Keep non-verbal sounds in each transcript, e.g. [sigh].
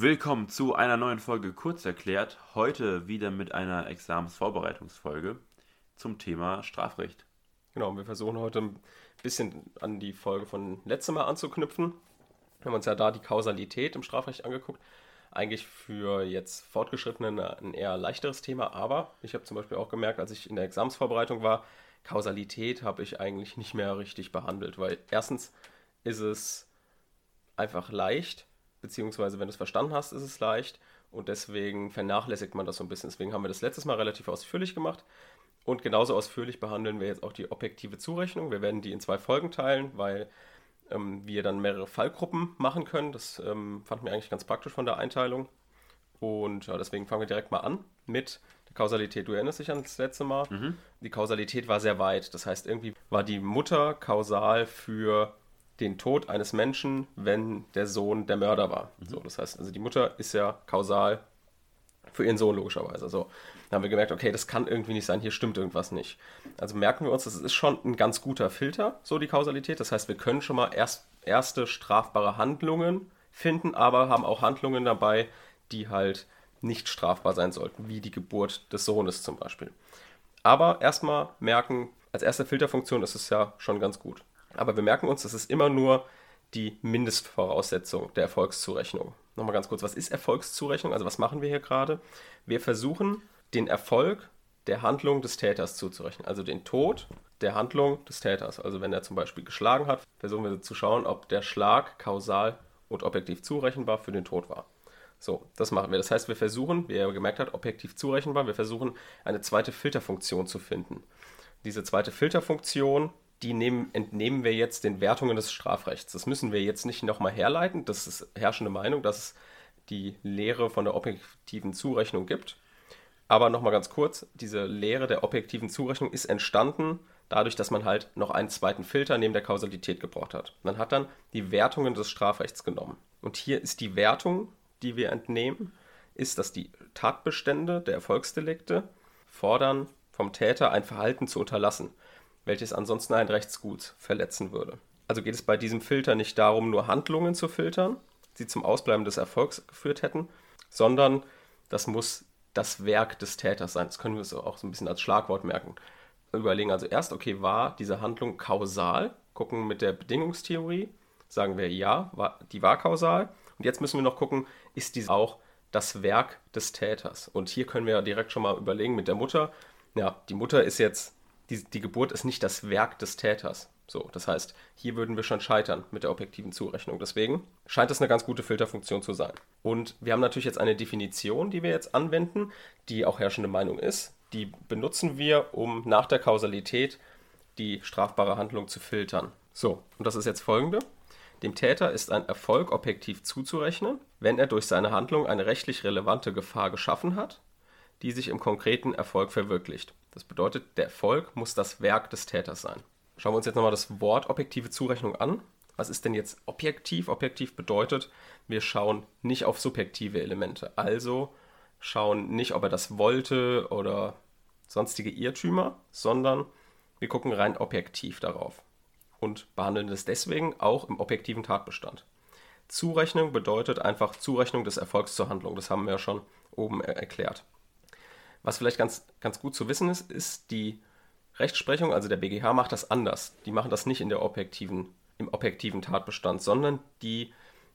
Willkommen zu einer neuen Folge Kurz erklärt. Heute wieder mit einer Examensvorbereitungsfolge zum Thema Strafrecht. Genau, wir versuchen heute ein bisschen an die Folge von letztem Mal anzuknüpfen. Wir haben uns ja da die Kausalität im Strafrecht angeguckt. Eigentlich für jetzt Fortgeschrittene ein eher leichteres Thema, aber ich habe zum Beispiel auch gemerkt, als ich in der Examensvorbereitung war, Kausalität habe ich eigentlich nicht mehr richtig behandelt, weil erstens ist es einfach leicht, beziehungsweise wenn du es verstanden hast, ist es leicht und deswegen vernachlässigt man das so ein bisschen. Deswegen haben wir das letztes Mal relativ ausführlich gemacht und genauso ausführlich behandeln wir jetzt auch die objektive Zurechnung. Wir werden die in zwei Folgen teilen, weil ähm, wir dann mehrere Fallgruppen machen können. Das ähm, fanden wir eigentlich ganz praktisch von der Einteilung. Und ja, deswegen fangen wir direkt mal an mit der Kausalität. Du erinnerst dich an das letzte Mal? Mhm. Die Kausalität war sehr weit. Das heißt, irgendwie war die Mutter kausal für den Tod eines Menschen, wenn der Sohn der Mörder war. Mhm. So, das heißt, also die Mutter ist ja kausal für ihren Sohn logischerweise. So, dann haben wir gemerkt, okay, das kann irgendwie nicht sein, hier stimmt irgendwas nicht. Also merken wir uns, das ist schon ein ganz guter Filter, so die Kausalität. Das heißt, wir können schon mal erst erste strafbare Handlungen finden, aber haben auch Handlungen dabei, die halt nicht strafbar sein sollten, wie die Geburt des Sohnes zum Beispiel. Aber erstmal merken, als erste Filterfunktion ist es ja schon ganz gut. Aber wir merken uns, das ist immer nur die Mindestvoraussetzung der Erfolgszurechnung. Nochmal ganz kurz, was ist Erfolgszurechnung? Also was machen wir hier gerade? Wir versuchen den Erfolg der Handlung des Täters zuzurechnen, also den Tod der Handlung des Täters. Also wenn er zum Beispiel geschlagen hat, versuchen wir zu schauen, ob der Schlag kausal und objektiv zurechenbar für den Tod war. So, das machen wir. Das heißt, wir versuchen, wie er gemerkt hat, objektiv zurechenbar, wir versuchen eine zweite Filterfunktion zu finden. Diese zweite Filterfunktion die nehmen, entnehmen wir jetzt den Wertungen des Strafrechts. Das müssen wir jetzt nicht nochmal herleiten. Das ist herrschende Meinung, dass es die Lehre von der objektiven Zurechnung gibt. Aber nochmal ganz kurz, diese Lehre der objektiven Zurechnung ist entstanden dadurch, dass man halt noch einen zweiten Filter neben der Kausalität gebraucht hat. Man hat dann die Wertungen des Strafrechts genommen. Und hier ist die Wertung, die wir entnehmen, ist, dass die Tatbestände der Erfolgsdelikte fordern vom Täter ein Verhalten zu unterlassen welches ansonsten ein Rechtsgut verletzen würde. Also geht es bei diesem Filter nicht darum, nur Handlungen zu filtern, die zum Ausbleiben des Erfolgs geführt hätten, sondern das muss das Werk des Täters sein. Das können wir uns auch so ein bisschen als Schlagwort merken. Überlegen also erst, okay, war diese Handlung kausal? Gucken mit der Bedingungstheorie, sagen wir ja, war, die war kausal. Und jetzt müssen wir noch gucken, ist dies auch das Werk des Täters? Und hier können wir direkt schon mal überlegen mit der Mutter. Ja, die Mutter ist jetzt die, die Geburt ist nicht das Werk des Täters. So, das heißt, hier würden wir schon scheitern mit der objektiven Zurechnung. Deswegen scheint es eine ganz gute Filterfunktion zu sein. Und wir haben natürlich jetzt eine Definition, die wir jetzt anwenden, die auch herrschende Meinung ist. Die benutzen wir, um nach der Kausalität die strafbare Handlung zu filtern. So, und das ist jetzt folgende. Dem Täter ist ein Erfolg objektiv zuzurechnen, wenn er durch seine Handlung eine rechtlich relevante Gefahr geschaffen hat, die sich im konkreten Erfolg verwirklicht. Das bedeutet, der Erfolg muss das Werk des Täters sein. Schauen wir uns jetzt nochmal das Wort objektive Zurechnung an. Was ist denn jetzt objektiv? Objektiv bedeutet, wir schauen nicht auf subjektive Elemente. Also schauen nicht, ob er das wollte oder sonstige Irrtümer, sondern wir gucken rein objektiv darauf und behandeln es deswegen auch im objektiven Tatbestand. Zurechnung bedeutet einfach Zurechnung des Erfolgs zur Handlung. Das haben wir ja schon oben erklärt. Was vielleicht ganz, ganz gut zu wissen ist, ist die Rechtsprechung, also der BGH macht das anders. Die machen das nicht in der objektiven, im objektiven Tatbestand, sondern die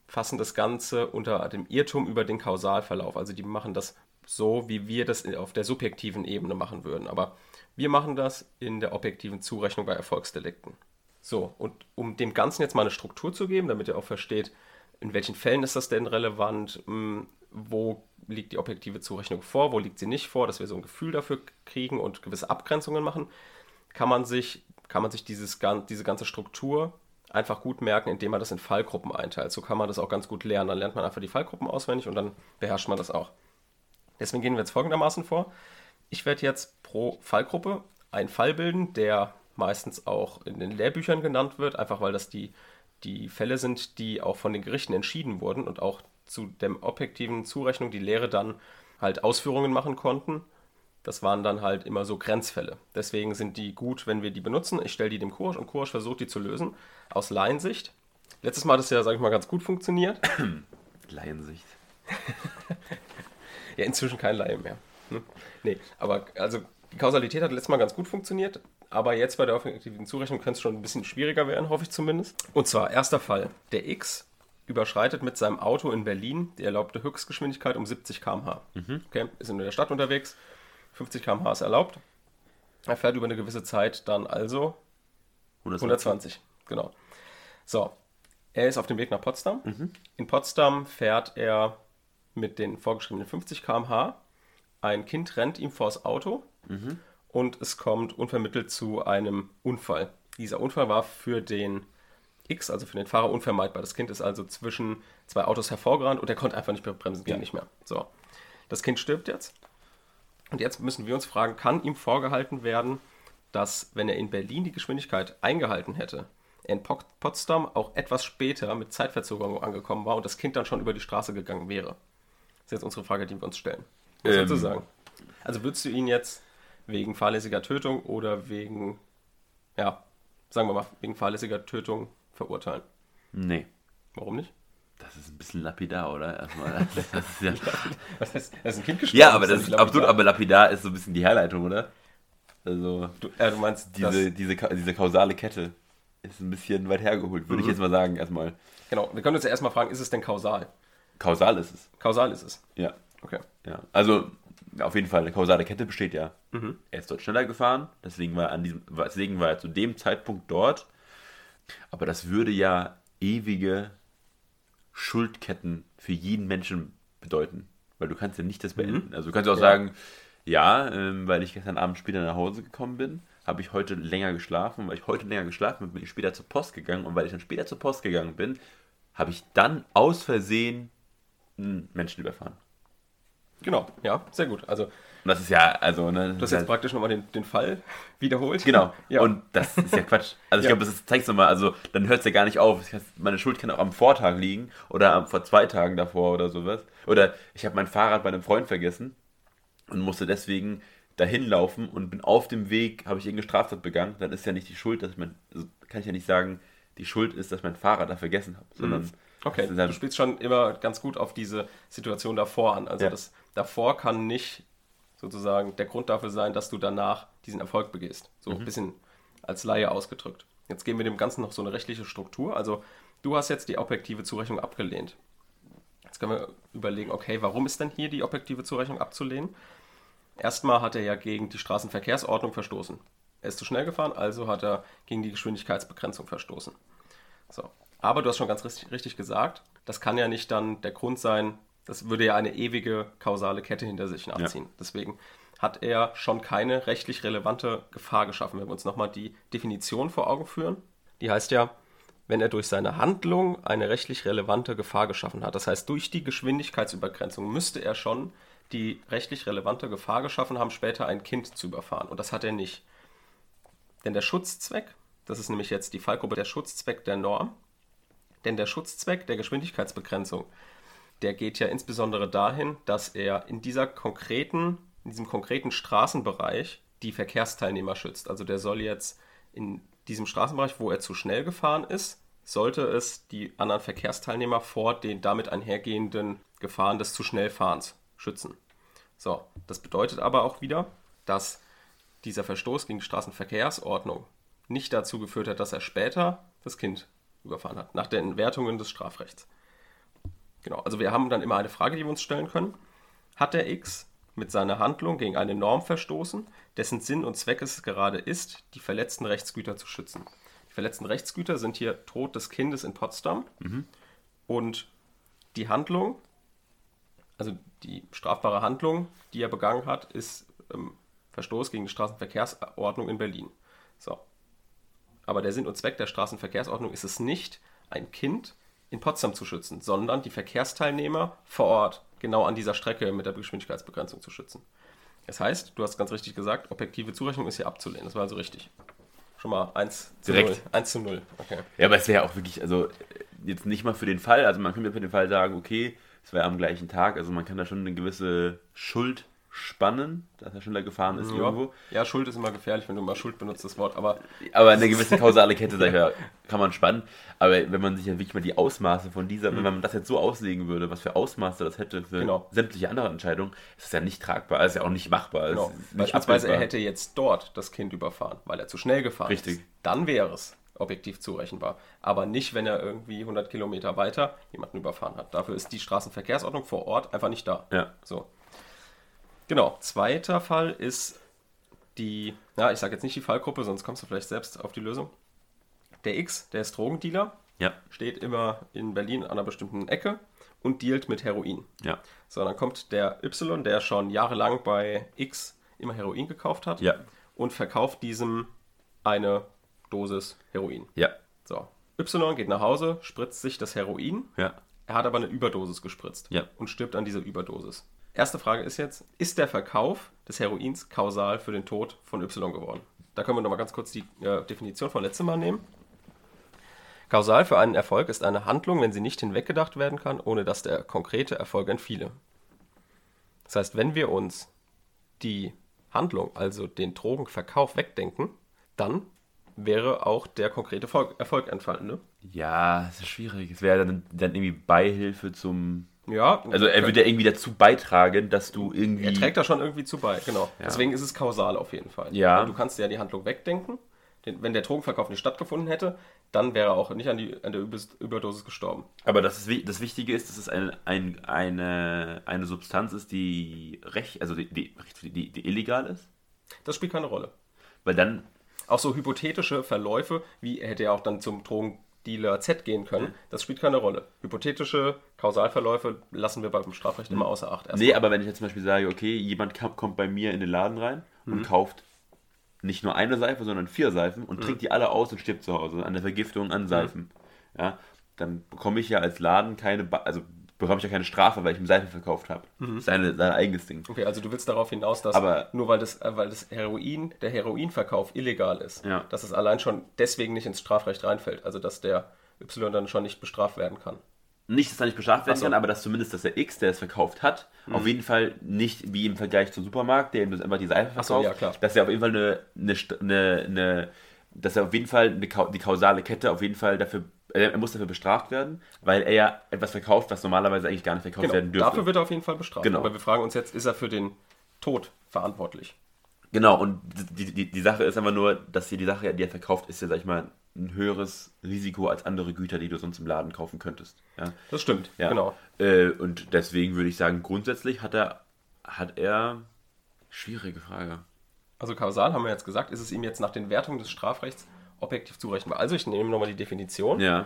fassen das Ganze unter dem Irrtum über den Kausalverlauf. Also die machen das so, wie wir das auf der subjektiven Ebene machen würden. Aber wir machen das in der objektiven Zurechnung bei Erfolgsdelikten. So, und um dem Ganzen jetzt mal eine Struktur zu geben, damit ihr auch versteht, in welchen Fällen ist das denn relevant, hm, wo liegt die objektive Zurechnung vor, wo liegt sie nicht vor, dass wir so ein Gefühl dafür kriegen und gewisse Abgrenzungen machen, kann man sich, kann man sich dieses, diese ganze Struktur einfach gut merken, indem man das in Fallgruppen einteilt. So kann man das auch ganz gut lernen. Dann lernt man einfach die Fallgruppen auswendig und dann beherrscht man das auch. Deswegen gehen wir jetzt folgendermaßen vor. Ich werde jetzt pro Fallgruppe einen Fall bilden, der meistens auch in den Lehrbüchern genannt wird, einfach weil das die, die Fälle sind, die auch von den Gerichten entschieden wurden und auch zu der objektiven Zurechnung die Lehre dann halt Ausführungen machen konnten. Das waren dann halt immer so Grenzfälle. Deswegen sind die gut, wenn wir die benutzen. Ich stelle die dem Kurs und Kurs versucht die zu lösen aus Laiensicht. Letztes Mal hat es ja, sage ich mal, ganz gut funktioniert. [clears throat] Laiensicht. [laughs] ja, inzwischen kein Laie mehr. Hm? Nee, aber also die Kausalität hat letztes Mal ganz gut funktioniert, aber jetzt bei der objektiven Zurechnung könnte es schon ein bisschen schwieriger werden, hoffe ich zumindest. Und zwar, erster Fall. Der X überschreitet mit seinem Auto in Berlin die erlaubte Höchstgeschwindigkeit um 70 km/h. Mhm. Okay, ist in der Stadt unterwegs, 50 km/h ist erlaubt. Er fährt über eine gewisse Zeit dann also 120. 120 genau. So, er ist auf dem Weg nach Potsdam. Mhm. In Potsdam fährt er mit den vorgeschriebenen 50 km/h. Ein Kind rennt ihm vors Auto mhm. und es kommt unvermittelt zu einem Unfall. Dieser Unfall war für den X, also für den Fahrer, unvermeidbar. Das Kind ist also zwischen zwei Autos hervorgerannt und er konnte einfach nicht mehr bremsen, ging ja. nicht mehr. So. Das Kind stirbt jetzt. Und jetzt müssen wir uns fragen, kann ihm vorgehalten werden, dass, wenn er in Berlin die Geschwindigkeit eingehalten hätte, er in Potsdam auch etwas später mit Zeitverzögerung angekommen war und das Kind dann schon über die Straße gegangen wäre? Das ist jetzt unsere Frage, die wir uns stellen. Was ähm. du sagen? Also würdest du ihn jetzt wegen fahrlässiger Tötung oder wegen, ja, sagen wir mal, wegen fahrlässiger Tötung verurteilen? Nee. Warum nicht? Das ist ein bisschen lapidar, oder? Erstmal. Das, [laughs] das ist ja, [laughs] Was heißt, das ist ein Kind gestorben. Ja, aber das ist absolut, aber lapidar ist so ein bisschen die Herleitung, oder? Also, du, äh, du meinst diese, diese, diese kausale Kette ist ein bisschen weit hergeholt, würde mhm. ich jetzt mal sagen, erstmal. Genau, wir können uns ja erstmal fragen, ist es denn kausal? Kausal ist es. Kausal ist es. Ja. Okay. Ja. Also, auf jeden Fall, eine kausale Kette besteht ja. Mhm. Er ist dort schneller gefahren, deswegen war, an diesem, deswegen war er zu dem Zeitpunkt dort. Aber das würde ja ewige Schuldketten für jeden Menschen bedeuten. Weil du kannst ja nicht das mhm. beenden. Mhm. Also du kannst auch ja. sagen, ja, ähm, weil ich gestern Abend später nach Hause gekommen bin, habe ich heute länger geschlafen. Weil ich heute länger geschlafen bin, bin ich später zur Post gegangen. Und weil ich dann später zur Post gegangen bin, habe ich dann aus Versehen einen Menschen überfahren. Genau, ja, sehr gut. Also und das ist ja, also, ne. Du hast jetzt praktisch nochmal den, den Fall wiederholt. Genau. [laughs] Ja. Und das ist ja Quatsch. Also ich ja. glaube, das zeigt es nochmal, also dann hört es ja gar nicht auf. Meine Schuld kann auch am Vortag liegen oder vor zwei Tagen davor oder sowas. Oder ich habe mein Fahrrad bei einem Freund vergessen und musste deswegen dahin laufen und bin auf dem Weg, habe ich irgendeine Straftat begangen, dann ist ja nicht die Schuld, dass ich mein, also kann ich ja nicht sagen, die Schuld ist, dass ich mein Fahrrad da vergessen habe, sondern. Mhm. Okay, halt du spielst schon immer ganz gut auf diese Situation davor an. Also ja. das davor kann nicht sozusagen der Grund dafür sein, dass du danach diesen Erfolg begehst. So mhm. ein bisschen als Laie ausgedrückt. Jetzt geben wir dem Ganzen noch so eine rechtliche Struktur. Also du hast jetzt die objektive Zurechnung abgelehnt. Jetzt können wir überlegen, okay, warum ist denn hier die objektive Zurechnung abzulehnen? Erstmal hat er ja gegen die Straßenverkehrsordnung verstoßen. Er ist zu schnell gefahren, also hat er gegen die Geschwindigkeitsbegrenzung verstoßen. So. Aber du hast schon ganz richtig, richtig gesagt, das kann ja nicht dann der Grund sein, das würde ja eine ewige kausale Kette hinter sich nachziehen. Ja. Deswegen hat er schon keine rechtlich relevante Gefahr geschaffen. Wenn wir uns nochmal die Definition vor Augen führen, die heißt ja, wenn er durch seine Handlung eine rechtlich relevante Gefahr geschaffen hat. Das heißt, durch die Geschwindigkeitsübergrenzung müsste er schon die rechtlich relevante Gefahr geschaffen haben, später ein Kind zu überfahren. Und das hat er nicht. Denn der Schutzzweck, das ist nämlich jetzt die Fallgruppe der Schutzzweck der Norm, denn der Schutzzweck der Geschwindigkeitsbegrenzung der geht ja insbesondere dahin, dass er in dieser konkreten, in diesem konkreten Straßenbereich die Verkehrsteilnehmer schützt. Also der soll jetzt in diesem Straßenbereich, wo er zu schnell gefahren ist, sollte es die anderen Verkehrsteilnehmer vor den damit einhergehenden Gefahren des zu Schnellfahrens schützen. So, das bedeutet aber auch wieder, dass dieser Verstoß gegen die Straßenverkehrsordnung nicht dazu geführt hat, dass er später das Kind überfahren hat, nach den Entwertungen des Strafrechts. Genau, also wir haben dann immer eine Frage, die wir uns stellen können. Hat der X mit seiner Handlung gegen eine Norm verstoßen, dessen Sinn und Zweck es gerade ist, die verletzten Rechtsgüter zu schützen? Die verletzten Rechtsgüter sind hier Tod des Kindes in Potsdam mhm. und die Handlung, also die strafbare Handlung, die er begangen hat, ist ähm, Verstoß gegen die Straßenverkehrsordnung in Berlin. So. Aber der Sinn und Zweck der Straßenverkehrsordnung ist es nicht, ein Kind in Potsdam zu schützen, sondern die Verkehrsteilnehmer vor Ort genau an dieser Strecke mit der Geschwindigkeitsbegrenzung zu schützen. Das heißt, du hast ganz richtig gesagt, objektive Zurechnung ist hier abzulehnen. Das war also richtig. Schon mal 1 zu Direkt. 0. 1 zu 0. Okay. Ja, aber es wäre auch wirklich, also jetzt nicht mal für den Fall, also man könnte für den Fall sagen, okay, es wäre am gleichen Tag, also man kann da schon eine gewisse Schuld spannen, dass er schneller gefahren ist Ja. irgendwo. ja, Schuld ist immer gefährlich, wenn du immer Schuld benutzt, das Wort. Aber Aber eine gewisse kausale Kette, sag ich [laughs] mal, kann man spannen. Aber wenn man sich ja wirklich mal die Ausmaße von dieser, wenn man das jetzt so auslegen würde, was für Ausmaße das hätte für Mhm. Genau. sämtliche andere Entscheidungen, ist das ja nicht tragbar, ist ja auch nicht machbar. genau, nicht beispielsweise er abbildbar. hätte jetzt dort das Kind überfahren, weil er zu schnell gefahren Richtig. ist. Dann wäre es objektiv zurechenbar. Aber nicht, wenn er irgendwie 100 Kilometer weiter jemanden überfahren hat. Dafür ist die Straßenverkehrsordnung vor Ort einfach nicht da. Ja. So. Genau. Zweiter Fall ist die, ja, ich sage jetzt nicht die Fallgruppe, sonst kommst du vielleicht selbst auf die Lösung. Der X, der ist Drogendealer, Ja, steht immer in Berlin an einer bestimmten Ecke und dealt mit Heroin. ja, So, dann kommt der Y, der schon jahrelang bei X immer Heroin gekauft hat ja, und verkauft diesem eine Dosis Heroin. ja, So, Y geht nach Hause, spritzt sich das Heroin, ja. er hat aber eine Überdosis gespritzt Ja. und stirbt an dieser Überdosis. Erste Frage ist jetzt, ist der Verkauf des Heroins kausal für den Tod von Y geworden? Da können wir nochmal ganz kurz die äh, Definition von letztem Mal nehmen. Kausal für einen Erfolg ist eine Handlung, wenn sie nicht hinweggedacht werden kann, ohne dass der konkrete Erfolg entfiele. Das heißt, wenn wir uns die Handlung, also den Drogenverkauf, wegdenken, dann wäre auch der konkrete Erfolg, entfallen. Ne? Ja, es ist schwierig. Es wäre dann, dann irgendwie Beihilfe zum. Ja, Also er würde ja irgendwie dazu beitragen, dass du irgendwie. Er trägt da schon irgendwie zu bei, genau. Deswegen ist es kausal auf jeden Fall. Ja. Weil Du kannst ja die Handlung wegdenken. Den, wenn der Drogenverkauf nicht stattgefunden hätte, dann wäre er auch nicht an, die, an der Überdosis gestorben. Aber das, ist, das Wichtige ist, dass es eine, ein, eine, eine Substanz ist, die recht, also die, die, die, illegal ist. Das spielt keine Rolle. Weil dann, Auch so hypothetische Verläufe, wie er hätte ja auch dann zum Drogendealer Z gehen können, das spielt keine Rolle. Hypothetische Kausalverläufe lassen wir beim Strafrecht immer außer Acht. Erstmal. nee, aber wenn ich jetzt zum Beispiel sage, okay, jemand kommt bei mir in den Laden rein und kauft nicht nur eine Seife, sondern vier Seifen und trinkt die alle aus und stirbt zu Hause an der Vergiftung an Seifen. Ja, dann bekomme ich ja als Laden keine, Ba- also bekomme ich ja keine Strafe, weil ich ihm Seife verkauft habe. Seine, sein eigenes Ding. Okay, also du willst darauf hinaus, dass Aber- nur weil das, äh, weil das Heroin, der Heroinverkauf illegal ist, Ja. dass es allein schon deswegen nicht ins Strafrecht reinfällt. Also dass der Y dann schon nicht bestraft werden kann. nicht, dass er nicht bestraft werden so. Mhm. kann, aber dass zumindest, dass der X, der es verkauft hat, auf jeden Fall nicht wie im Vergleich zum Supermarkt, der ihm einfach die Seife Ach so, verkauft, ja, klar. dass er auf jeden Fall eine, eine, eine, eine dass er auf jeden Fall eine, die kausale Kette auf jeden Fall dafür, er muss dafür bestraft werden, weil er ja etwas verkauft, was normalerweise eigentlich gar nicht verkauft Genau, werden dürfte. dafür wird er auf jeden Fall bestraft. Genau. Aber wir fragen uns jetzt, ist er für den Tod verantwortlich? Genau, und die, die, die Sache ist einfach nur, dass hier die Sache, die er verkauft, ist ja, sag ich mal, ein höheres Risiko als andere Güter, die du sonst im Laden kaufen könntest. Ja. Das stimmt, Ja. genau. Äh, und deswegen würde ich sagen, grundsätzlich hat er, hat er, schwierige Frage. Also kausal haben wir jetzt gesagt, ist es ihm jetzt nach den Wertungen des Strafrechts objektiv zurechenbar. Also ich nehme nochmal die Definition. Ja,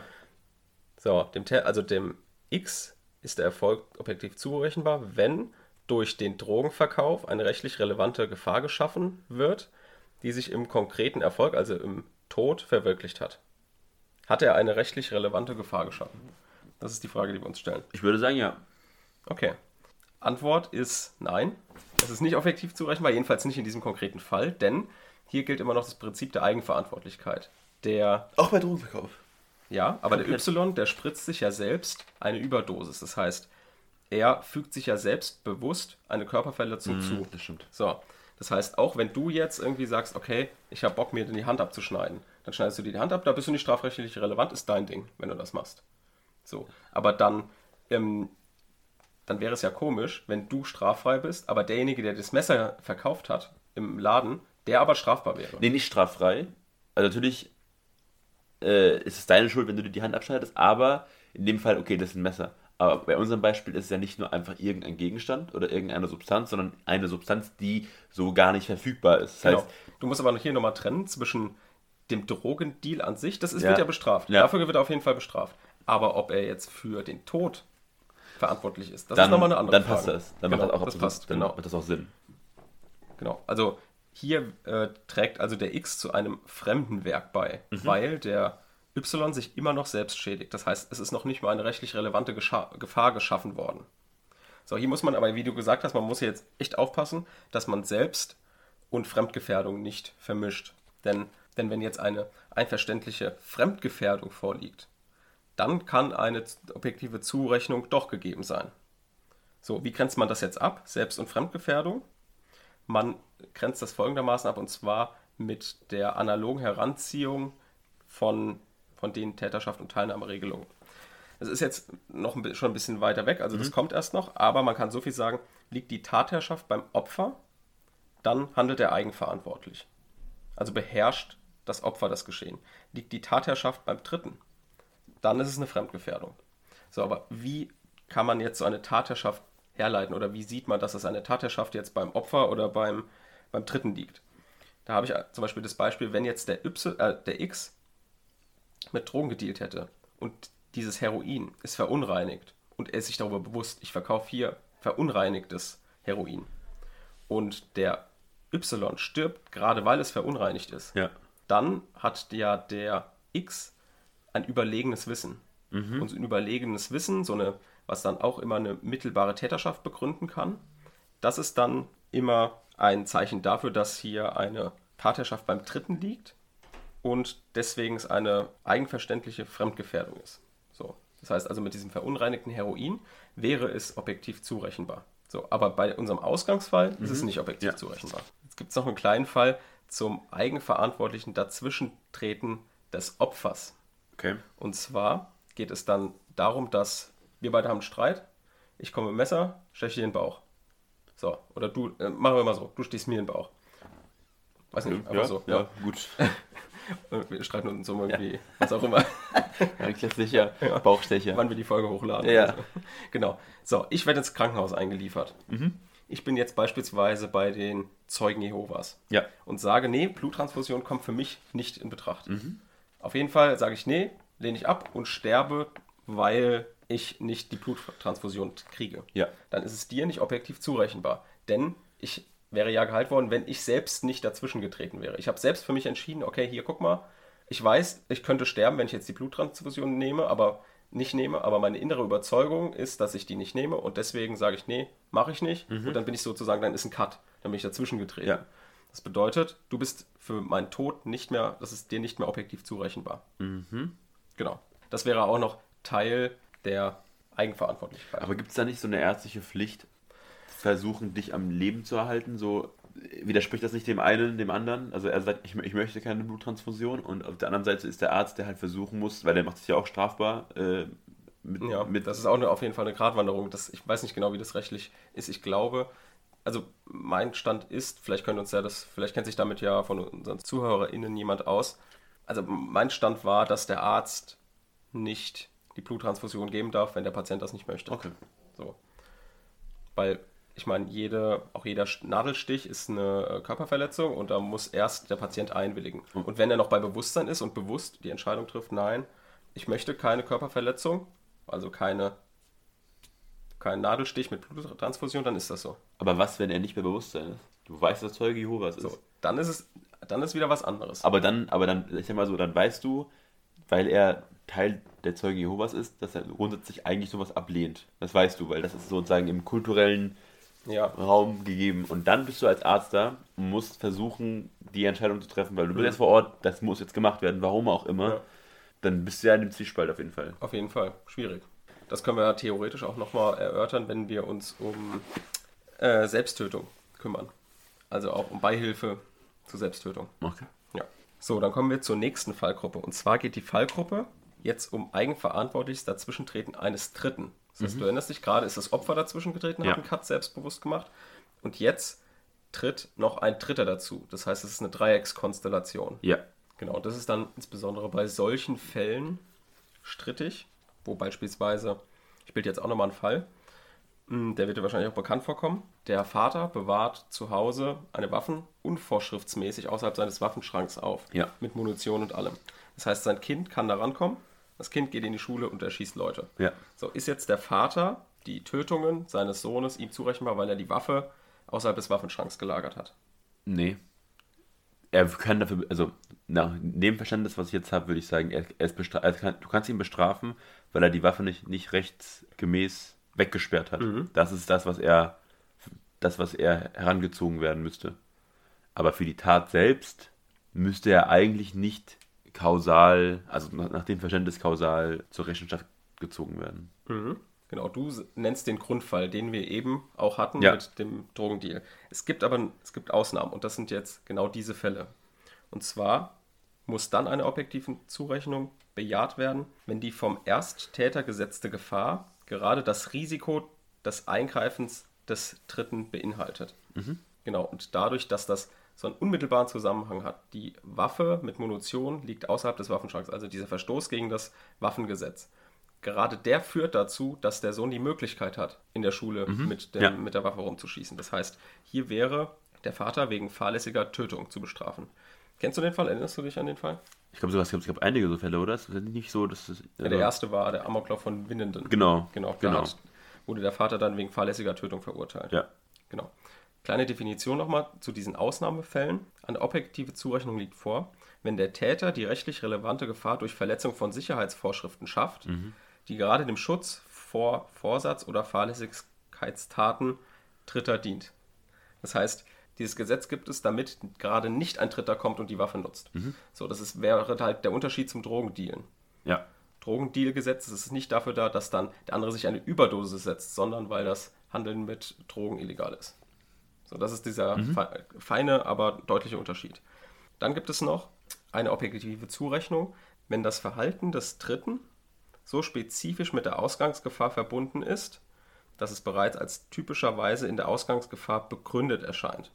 So, dem, also dem X ist der Erfolg objektiv zurechenbar, wenn durch den Drogenverkauf eine rechtlich relevante Gefahr geschaffen wird, die sich im konkreten Erfolg, also im Tod, verwirklicht hat. Hat er eine rechtlich relevante Gefahr geschaffen? Das ist die Frage, die wir uns stellen. ich würde sagen, ja. Okay. Antwort ist nein. Es ist nicht objektiv zurechenbar, jedenfalls nicht in diesem konkreten Fall, denn hier gilt immer noch das Prinzip der Eigenverantwortlichkeit. Der Auch bei Drogenverkauf. ja, aber der Komplett. Y, der spritzt sich ja selbst eine Überdosis. Das heißt, er fügt sich ja selbst bewusst eine Körperverletzung zu. Das stimmt. So, das heißt, auch wenn du jetzt irgendwie sagst, okay, ich habe Bock, mir die Hand abzuschneiden, dann schneidest du dir die Hand ab, da bist du nicht strafrechtlich relevant, ist dein Ding, wenn du das machst. So, aber dann, ähm, dann wäre es ja komisch, wenn du straffrei bist, aber derjenige, der das Messer verkauft hat im Laden, der aber strafbar wäre. Nee, nicht straffrei. Also natürlich äh, ist es deine Schuld, wenn du dir die Hand abschneidest, aber in dem Fall, okay, das ist ein Messer. Aber bei unserem Beispiel ist es ja nicht nur einfach irgendein Gegenstand oder irgendeine Substanz, sondern eine Substanz, die so gar nicht verfügbar ist. Das Genau. heißt, Du musst aber noch hier nochmal trennen zwischen dem Drogendeal an sich, das ist, Ja. wird ja bestraft. Ja. Dafür wird er auf jeden Fall bestraft. Aber ob er jetzt für den Tod verantwortlich ist, das dann, ist nochmal eine andere dann passt Frage. das. Dann genau, macht das auch das absolut, passt, dann genau. macht das auch Sinn. genau. Also hier äh, trägt also der X zu einem fremden Werk bei, Mhm. weil der Y sich immer noch selbst schädigt. Das heißt, es ist noch nicht mal eine rechtlich relevante Gescha Gefahr geschaffen worden. So, hier muss man aber, wie du gesagt hast, man muss jetzt echt aufpassen, dass man selbst und Fremdgefährdung nicht vermischt. Denn, denn wenn jetzt eine einverständliche Fremdgefährdung vorliegt, dann kann eine objektive Zurechnung doch gegeben sein. So, wie grenzt man das jetzt ab? Selbst- und Fremdgefährdung? Man grenzt das folgendermaßen ab und zwar mit der analogen Heranziehung von, von den Täterschaft und Teilnahmeregelungen. Es ist jetzt noch ein, schon ein bisschen weiter weg, also das kommt erst noch, aber man kann so viel sagen, liegt die Tatherrschaft beim Opfer, dann handelt er eigenverantwortlich. Also beherrscht das Opfer das Geschehen. Liegt die Tatherrschaft beim Dritten, dann ist es eine Fremdgefährdung. So, aber wie kann man jetzt so eine Tatherrschaft herleiten oder wie sieht man, dass es eine Tatherrschaft jetzt beim Opfer oder beim, beim Dritten liegt? Da habe ich zum Beispiel das Beispiel, wenn jetzt der, y, äh, der X mit Drogen gedealt hätte und dieses Heroin ist verunreinigt und er ist sich darüber bewusst, ich verkaufe hier verunreinigtes Heroin und der Y stirbt, gerade weil es verunreinigt ist, Ja. dann hat ja der X ein überlegenes Wissen. Mhm. Und so ein überlegenes Wissen, so eine, was dann auch immer eine mittelbare Täterschaft begründen kann, das ist dann immer ein Zeichen dafür, dass hier eine Tatherrschaft beim Dritten liegt und deswegen es eine eigenverständliche Fremdgefährdung ist. So. Das heißt also, mit diesem verunreinigten Heroin wäre es objektiv zurechenbar. So, aber bei unserem Ausgangsfall ist es nicht objektiv Ja. zurechenbar. Jetzt gibt es noch einen kleinen Fall zum eigenverantwortlichen Dazwischentreten des Opfers. Okay. Und zwar geht es dann darum, dass wir beide haben einen Streit, ich komme mit dem Messer, steche dir den Bauch. So, oder du, äh, machen wir mal so, du stichst mir den Bauch. Weiß nicht, Ja, so. ja, gut. [laughs] Und Wir streiten uns um irgendwie, was auch immer, [laughs] Ein klassischer Bauchstecher. wann wir die Folge hochladen. Ja. Also, Genau. So, ich werde ins Krankenhaus eingeliefert. Ich bin jetzt beispielsweise bei den Zeugen Jehovas. Ja. und sage, nee, Bluttransfusion kommt für mich nicht in Betracht. Auf jeden Fall sage ich, nee, lehne ich ab und sterbe, weil ich nicht die Bluttransfusion kriege. Ja. Dann ist es dir nicht objektiv zurechenbar. Denn ich wäre ja geheilt worden, wenn ich selbst nicht dazwischen getreten wäre. Ich habe selbst für mich entschieden, okay, hier guck mal, ich weiß, ich könnte sterben, wenn ich jetzt die Bluttransfusion nehme, aber nicht nehme, aber meine innere Überzeugung ist, dass ich die nicht nehme und deswegen sage ich, nee, mache ich nicht und dann bin ich sozusagen, dann ist ein Cut, dann bin ich dazwischen getreten. Ja. Das bedeutet, du bist für meinen Tod nicht mehr, das ist dir nicht mehr objektiv zurechenbar. Genau. Das wäre auch noch Teil der Eigenverantwortlichkeit. Aber gibt es da nicht so eine ärztliche Pflicht, versuchen, dich am Leben zu erhalten? So widerspricht das nicht dem einen, dem anderen? Also er sagt, ich, ich möchte keine Bluttransfusion und auf der anderen Seite ist der Arzt, der halt versuchen muss, weil der macht es ja auch strafbar, äh, mit, ja, mit das ist auch eine, auf jeden Fall eine Gratwanderung. Das, ich weiß nicht genau, wie das rechtlich ist. Ich glaube, also mein Stand ist, vielleicht können uns ja das, vielleicht kennt sich damit ja von unseren ZuhörerInnen jemand aus. Also mein Stand war, dass der Arzt nicht die Bluttransfusion geben darf, wenn der Patient das nicht möchte. Okay. So. Weil, ich meine, jede, auch jeder Nadelstich ist eine äh, Körperverletzung und da muss erst der Patient einwilligen. Und wenn er noch bei Bewusstsein ist und bewusst die Entscheidung trifft, nein, ich möchte keine Körperverletzung, also keine, kein Nadelstich mit Bluttransfusion, dann ist das so. Aber was, wenn er nicht mehr Bewusstsein ist? Du weißt, dass Zeuge Jehovas ist. So, dann ist es, dann ist wieder was anderes. Aber dann, aber dann, ich sag mal so, dann weißt du, weil er Teil der Zeugen Jehovas ist, dass er grundsätzlich eigentlich sowas ablehnt. Das weißt du, weil das ist sozusagen im kulturellen Ja, Raum gegeben. Und dann bist du als Arzt da und musst versuchen, die Entscheidung zu treffen, weil du bist Mhm. jetzt vor Ort, das muss jetzt gemacht werden, warum auch immer. Ja. Dann bist du ja in dem Zwiespalt auf jeden Fall. auf jeden Fall. Schwierig. Das können wir theoretisch auch nochmal erörtern, wenn wir uns um äh, Selbsttötung kümmern. Also auch um Beihilfe zur Selbsttötung. Okay. Ja. So, dann kommen wir zur nächsten Fallgruppe. Und zwar geht die Fallgruppe jetzt um eigenverantwortliches Dazwischentreten eines Dritten. Das heißt, du erinnerst dich, gerade ist das Opfer dazwischen getreten, Ja. hat einen Cut selbstbewusst gemacht. Und jetzt tritt noch ein Dritter dazu. Das heißt, es ist eine Dreieckskonstellation. Ja. Genau, das ist dann insbesondere bei solchen Fällen strittig, wo beispielsweise, ich bilde jetzt auch nochmal einen Fall, hm, der wird dir wahrscheinlich auch bekannt vorkommen. Der Vater bewahrt zu Hause eine Waffen unvorschriftsmäßig außerhalb seines Waffenschranks auf. Ja. Mit Munition und allem. Das heißt, sein Kind kann da rankommen, das Kind geht in die Schule und erschießt Leute. Ja. So, ist jetzt der Vater die Tötungen seines Sohnes ihm zurechenbar, weil er die Waffe außerhalb des Waffenschranks gelagert hat? Nee. Er kann dafür, also nach dem Verständnis, was ich jetzt habe, würde ich sagen, er, er er kann, du kannst ihn bestrafen, weil er die Waffe nicht, nicht rechtsgemäß weggesperrt hat. Das ist das, was er, das, was er herangezogen werden müsste. Aber für die Tat selbst müsste er eigentlich nicht kausal, also nach, dem Verständnis kausal zur Rechenschaft gezogen werden. Genau, du nennst den Grundfall, den wir eben auch hatten Ja. mit dem Drogendeal. Es gibt aber es gibt Ausnahmen und das sind jetzt genau diese Fälle. Und zwar muss dann eine objektive Zurechnung bejaht werden, wenn die vom Ersttäter gesetzte Gefahr gerade das Risiko des Eingreifens des Dritten beinhaltet. Genau, und dadurch, dass das so einen unmittelbaren Zusammenhang hat, die Waffe mit Munition liegt außerhalb des Waffenschranks, also dieser Verstoß gegen das Waffengesetz. Gerade der führt dazu, dass der Sohn die Möglichkeit hat, in der Schule mit, dem, Ja. mit der Waffe rumzuschießen. Das heißt, hier wäre der Vater wegen fahrlässiger Tötung zu bestrafen. Kennst du den Fall? Erinnerst du dich an den Fall? Ich glaube sogar, es gab, einige so Fälle, oder? Es ist nicht so, dass es. Ja, der erste war der Amoklauf von Winnenden. Genau. Genau, genau. hat, wurde der Vater dann wegen fahrlässiger Tötung verurteilt. Ja. Genau. Kleine Definition nochmal zu diesen Ausnahmefällen. Eine objektive Zurechnung liegt vor, wenn der Täter die rechtlich relevante Gefahr durch Verletzung von Sicherheitsvorschriften schafft, die gerade dem Schutz vor Vorsatz oder Fahrlässigkeitstaten Dritter dient. Das heißt, dieses Gesetz gibt es, damit gerade nicht ein Dritter kommt und die Waffe nutzt. So, das ist, wäre halt der Unterschied zum Drogendealen. Ja. Drogendeal-Gesetz es ist nicht dafür da, dass dann der andere sich eine Überdosis setzt, sondern weil das Handeln mit Drogen illegal ist. So, das ist dieser fe- feine, aber deutliche Unterschied. Dann gibt es noch eine objektive Zurechnung, wenn das Verhalten des Dritten so spezifisch mit der Ausgangsgefahr verbunden ist, dass es bereits als typischerweise in der Ausgangsgefahr begründet erscheint.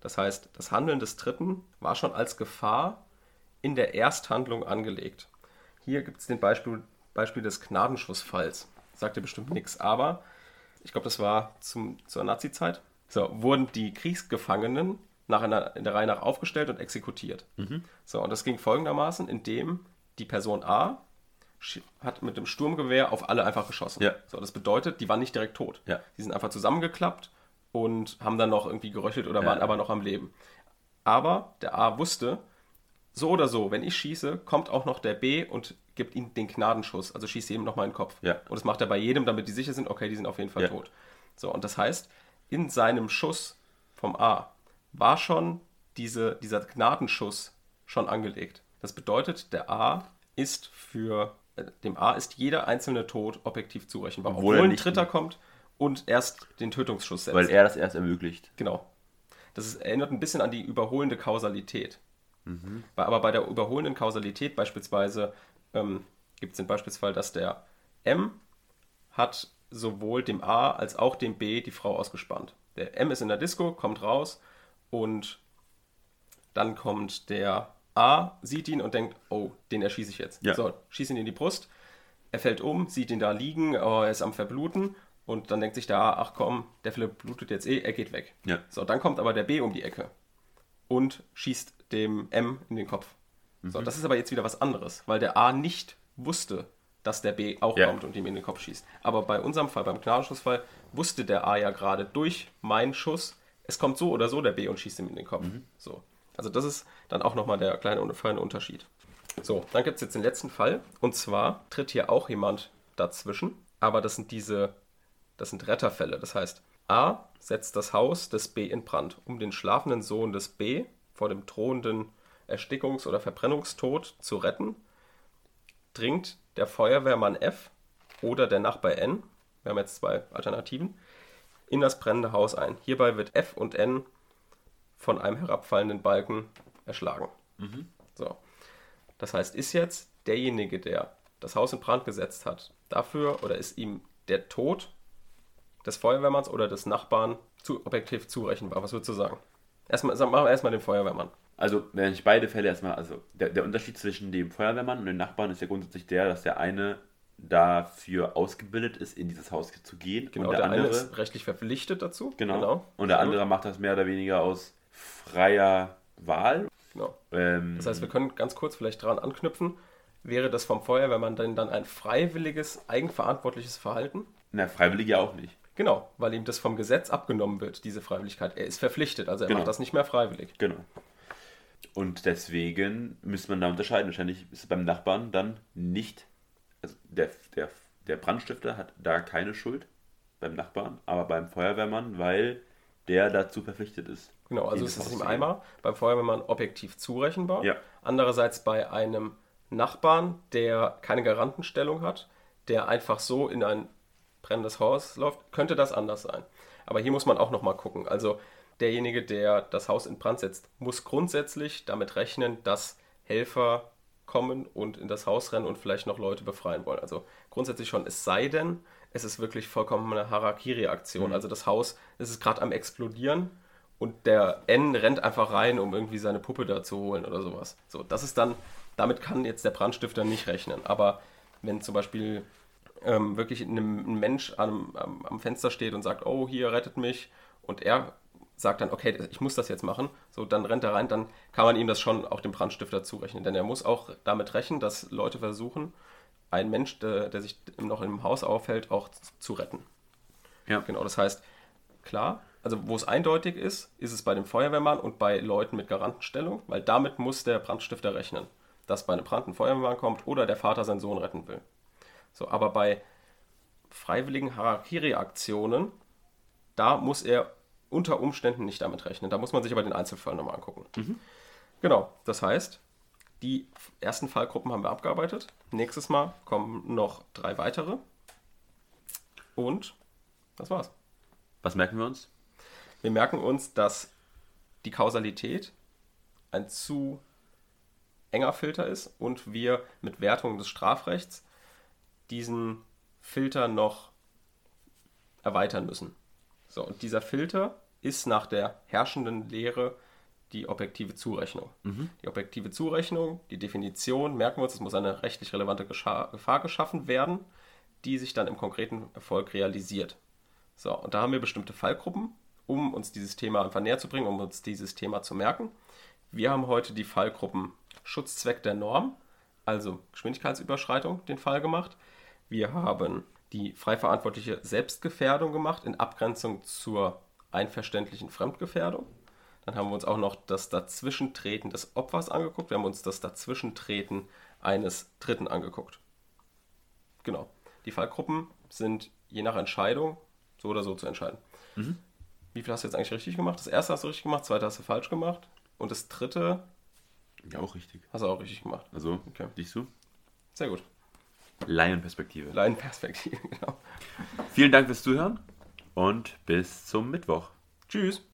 Das heißt, das Handeln des Dritten war schon als Gefahr in der Ersthandlung angelegt. Hier gibt es den Beispiel, Beispiel des Gnadenschussfalls. Sagt dir bestimmt nichts, aber ich glaube, das war zum, zur Nazi-Zeit. So, wurden die Kriegsgefangenen nach einer, in der Reihe nach aufgestellt und exekutiert. So, und das ging folgendermaßen, indem die Person A hat mit dem Sturmgewehr auf alle einfach geschossen. Ja. So, das bedeutet, die waren nicht direkt tot. Ja. Die sind einfach zusammengeklappt und haben dann noch irgendwie geröchelt oder Ja. waren aber noch am Leben. Aber der A wusste, so oder so, wenn ich schieße, kommt auch noch der B und gibt ihm den Gnadenschuss, also schießt jedem nochmal in den Kopf. Ja. Und das macht er bei jedem, damit die sicher sind, okay, die sind auf jeden Fall tot. So, und das heißt, in seinem Schuss vom A war schon diese, dieser Gnadenschuss schon angelegt. Das bedeutet, der A ist für, äh, dem A ist jeder einzelne Tod objektiv zurechenbar, Obwohl obwohl, ein nicht- Dritter kommt und erst den Tötungsschuss setzt. Weil er das erst ermöglicht. Genau. Das ist, erinnert ein bisschen an die überholende Kausalität. Mhm. Aber bei der überholenden Kausalität beispielsweise ähm, gibt es den Beispielsfall, dass der M hat sowohl dem A als auch dem B die Frau ausgespannt. Der M ist in der Disco, kommt raus und dann kommt der A, sieht ihn und denkt, oh, den erschieße ich jetzt. Ja. So, schießt ihn in die Brust. Er fällt um, sieht ihn da liegen, oh, er ist am Verbluten und dann denkt sich der A, ach komm, der Philipp blutet jetzt eh, er geht weg. Ja. So, dann kommt aber der B um die Ecke und schießt dem M in den Kopf. Mhm. So, das ist aber jetzt wieder was anderes, weil der A nicht wusste, dass der B auch Ja. kommt und ihm in den Kopf schießt. Aber bei unserem Fall, beim Gnadenschussfall, wusste der A ja gerade durch meinen Schuss, es kommt so oder so der B und schießt ihm in den Kopf. Mhm. So. Also das ist dann auch nochmal der kleine feine Unterschied. So, dann gibt es jetzt den letzten Fall. Und zwar tritt hier auch jemand dazwischen. Aber das sind diese, das sind Retterfälle. Das heißt, A setzt das Haus des B in Brand, um den schlafenden Sohn des B vor dem drohenden Erstickungs- oder Verbrennungstod zu retten, dringt der Feuerwehrmann F oder der Nachbar N, wir haben jetzt zwei Alternativen, in das brennende Haus ein. Hierbei wird F und N von einem herabfallenden Balken erschlagen. So. Das heißt, ist jetzt derjenige, der das Haus in Brand gesetzt hat, dafür oder ist ihm der Tod des Feuerwehrmanns oder des Nachbarn zu, objektiv zurechenbar? Was würdest du sagen? Erstmal, sag- machen wir erstmal den Feuerwehrmann. Also, wenn ich beide Fälle erstmal, also der, der Unterschied zwischen dem Feuerwehrmann und dem Nachbarn ist ja grundsätzlich der, dass der eine dafür ausgebildet ist, in dieses Haus zu gehen. Genau, und der, der, eine andere, ist rechtlich verpflichtet dazu. genau, Und der andere macht das mehr oder weniger aus freier Wahl. Genau. Ähm, Das heißt, wir können ganz kurz vielleicht daran anknüpfen. Wäre das vom Feuerwehrmann denn dann ein freiwilliges, eigenverantwortliches Verhalten? na, freiwillig ja auch nicht. Genau, weil ihm das vom Gesetz abgenommen wird, diese Freiwilligkeit. Er ist verpflichtet, also er Genau. macht das nicht mehr freiwillig. Genau. Und deswegen müsste man da unterscheiden. Wahrscheinlich ist es beim Nachbarn dann nicht, also der, der, der Brandstifter hat da keine Schuld beim Nachbarn, aber beim Feuerwehrmann, weil der dazu verpflichtet ist. Genau, also es ist zu gehen. einmal beim Feuerwehrmann objektiv zurechenbar. Ja. Andererseits bei einem Nachbarn, der keine Garantenstellung hat, der einfach so in ein brennendes Haus läuft, könnte das anders sein. Aber hier muss man auch nochmal gucken. Also derjenige, der das Haus in Brand setzt, muss grundsätzlich damit rechnen, dass Helfer kommen und in das Haus rennen und vielleicht noch Leute befreien wollen. Also grundsätzlich schon, es sei denn, es ist wirklich vollkommen eine Harakiri-Aktion. Mhm. Also das Haus es ist gerade am explodieren und der N rennt einfach rein, um irgendwie seine Puppe da zu holen oder sowas. So, das ist dann, damit kann jetzt der Brandstifter nicht rechnen. Aber wenn zum Beispiel ähm, wirklich ein, Mensch am, am, am, Fenster steht und sagt, oh, hier rettet mich, und er sagt dann, okay, ich muss das jetzt machen, so dann rennt er rein, dann kann man ihm das schon auch dem Brandstifter zurechnen. Denn er muss auch damit rechnen, dass Leute versuchen, einen Mensch, der, der sich noch im Haus aufhält, auch zu retten. Ja. Genau, das heißt, klar, also wo es eindeutig ist, ist es bei dem Feuerwehrmann und bei Leuten mit Garantenstellung, weil damit muss der Brandstifter rechnen, dass bei einem Brand ein Feuerwehrmann kommt oder der Vater seinen Sohn retten will. So, aber bei freiwilligen Harakiri-Aktionen, da muss er unter Umständen nicht damit rechnen. Da muss man sich aber den Einzelfall nochmal angucken. Mhm. Genau, das heißt, die ersten Fallgruppen haben wir abgearbeitet. Nächstes Mal kommen noch drei weitere. Und das war's. Was merken wir uns? Wir merken uns, dass die Kausalität ein zu enger Filter ist und wir mit Wertung des Strafrechts diesen Filter noch erweitern müssen. So, und dieser Filter ist nach der herrschenden Lehre die objektive Zurechnung. Mhm. Die objektive Zurechnung, die Definition, merken wir uns, es muss eine rechtlich relevante Gefahr geschaffen werden, die sich dann im konkreten Erfolg realisiert. So, und da haben wir bestimmte Fallgruppen, um uns dieses Thema einfach näher zu bringen, um uns dieses Thema zu merken. Wir haben heute die Fallgruppen Schutzzweck der Norm, also Geschwindigkeitsüberschreitung, den Fall gemacht. Wir haben die frei verantwortliche Selbstgefährdung gemacht in Abgrenzung zur einverständlichen Fremdgefährdung. Dann haben wir uns auch noch das Dazwischentreten des Opfers angeguckt. Wir haben uns das Dazwischentreten eines Dritten angeguckt. Genau. Die Fallgruppen sind je nach Entscheidung so oder so zu entscheiden. Mhm. Wie viel hast du jetzt eigentlich richtig gemacht? Das erste hast du richtig gemacht, das zweite hast du falsch gemacht. Und das dritte. Ja, auch richtig. Hast du auch richtig gemacht. Also, okay. dich so? Sehr gut. Laienperspektive. Laienperspektive, [laughs] genau. Vielen Dank fürs Zuhören und bis zum Mittwoch. Tschüss.